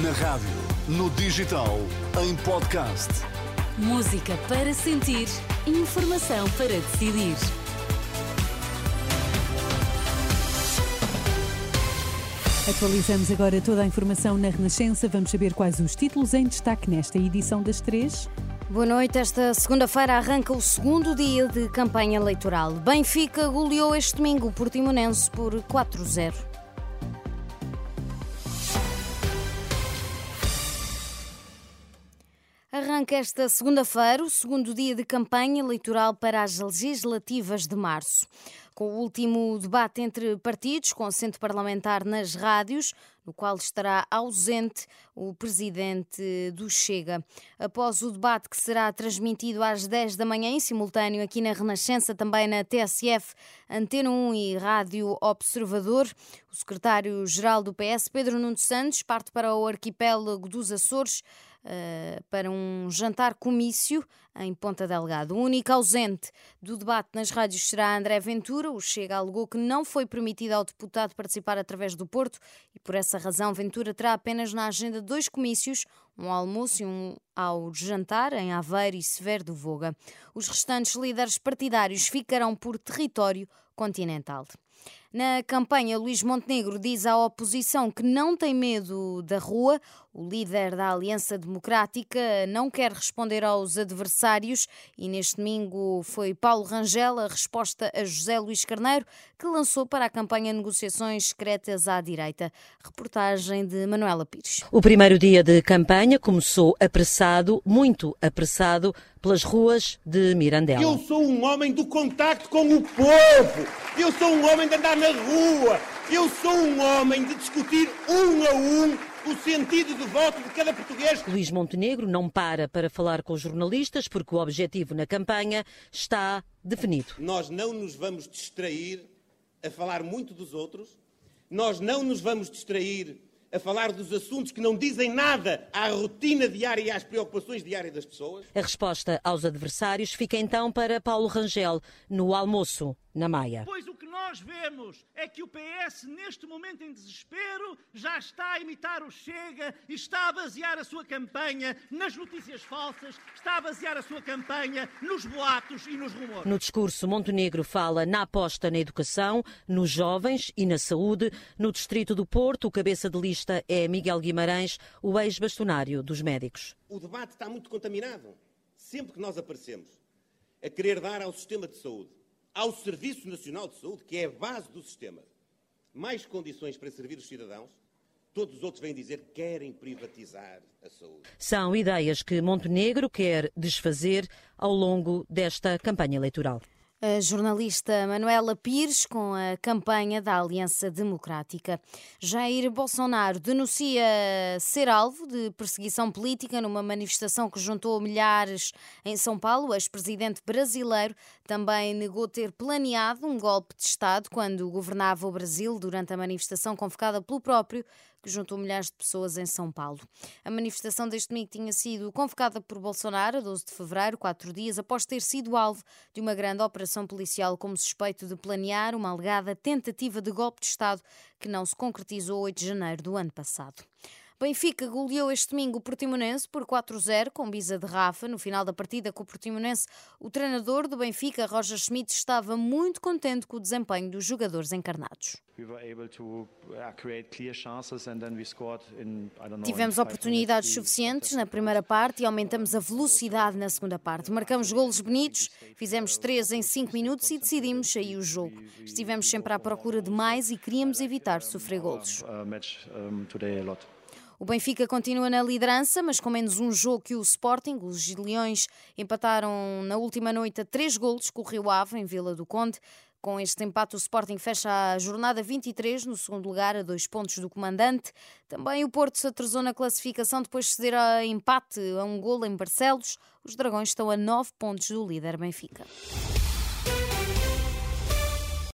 Na rádio, no digital, em podcast. Música para sentir, informação para decidir. Atualizamos agora toda a informação na Renascença. Vamos saber quais os títulos em destaque nesta edição das três. Boa noite. Esta segunda-feira arranca o segundo dia de campanha eleitoral. Benfica goleou este domingo o Portimonense por 4-0. Arranca esta segunda-feira o segundo dia de campanha eleitoral para as legislativas de março. Com o último debate entre partidos, com assento parlamentar nas rádios, no qual estará ausente o presidente do Chega. Após o debate que será transmitido às 10 da manhã, em simultâneo aqui na Renascença, também na TSF, Antena 1 e Rádio Observador, o secretário-geral do PS, Pedro Nuno Santos, parte para o arquipélago dos Açores uh, para um jantar comício em Ponta Delgado. O único ausente do debate nas rádios será André Ventura. O Chega alegou que não foi permitido ao deputado participar através do Porto e, por essa razão, Ventura terá apenas na agenda dois comícios, um almoço e um ao jantar em Aveiro e Severo do Voga. Os restantes líderes partidários ficarão por território continental. Na campanha, Luís Montenegro diz à oposição que não tem medo da rua. O líder da Aliança Democrática não quer responder aos adversários e neste domingo foi Paulo Rangel a resposta a José Luís Carneiro, que lançou para a campanha negociações secretas à direita. Reportagem de Manuela Pires. O primeiro dia de campanha começou apressado, muito apressado, pelas ruas de Mirandela. Eu sou um homem do contacto com o povo. Eu sou um homem de andar na rua. Eu sou um homem de discutir um a um o sentido de voto de cada português. Luís Montenegro não para para falar com os jornalistas porque o objetivo na campanha está definido. Nós não nos vamos distrair a falar muito dos outros, nós não nos vamos distrair a falar dos assuntos que não dizem nada à rotina diária e às preocupações diárias das pessoas. A resposta aos adversários fica então para Paulo Rangel no almoço na Maia. Pois nós vemos é que o PS, neste momento em desespero, já está a imitar o Chega e está a basear a sua campanha nas notícias falsas, está a basear a sua campanha nos boatos e nos rumores. No discurso, Montenegro fala na aposta na educação, nos jovens e na saúde. No distrito do Porto, o cabeça de lista é Miguel Guimarães, o ex-bastonário dos médicos. O debate está muito contaminado. Sempre que nós aparecemos a querer dar ao sistema de saúde ao Serviço Nacional de Saúde, que é a base do sistema, mais condições para servir os cidadãos, todos os outros vêm dizer que querem privatizar a saúde. São ideias que Montenegro quer desfazer ao longo desta campanha eleitoral. A jornalista Manuela Pires com a campanha da Aliança Democrática. Jair Bolsonaro denuncia ser alvo de perseguição política numa manifestação que juntou milhares em São Paulo. O ex-presidente brasileiro também negou ter planeado um golpe de Estado quando governava o Brasil durante a manifestação convocada pelo próprio que juntou milhares de pessoas em São Paulo. A manifestação deste domingo tinha sido convocada por Bolsonaro a 12 de fevereiro, quatro dias após ter sido alvo de uma grande operação policial como suspeito de planear uma alegada tentativa de golpe de Estado que não se concretizou 8 de janeiro do ano passado. Benfica goleou este domingo o Portimonense por 4-0 com bisa de Rafa. No final da partida com o Portimonense, o treinador do Benfica, Roger Schmidt, estava muito contente com o desempenho dos jogadores encarnados. Tivemos oportunidades suficientes na primeira parte e aumentamos a velocidade na segunda parte. Marcamos golos bonitos, fizemos três em cinco minutos e decidimos sair o jogo. Estivemos sempre à procura de mais e queríamos evitar sofrer golos. O Benfica continua na liderança, mas com menos um jogo que o Sporting. Os Leões empataram na última noite a três golos com o Rio Ave, em Vila do Conde. Com este empate, o Sporting fecha a jornada 23, no segundo lugar, a dois pontos do comandante. Também o Porto se atrasou na classificação depois de ceder a empate a um golo em Barcelos. Os Dragões estão a nove pontos do líder Benfica.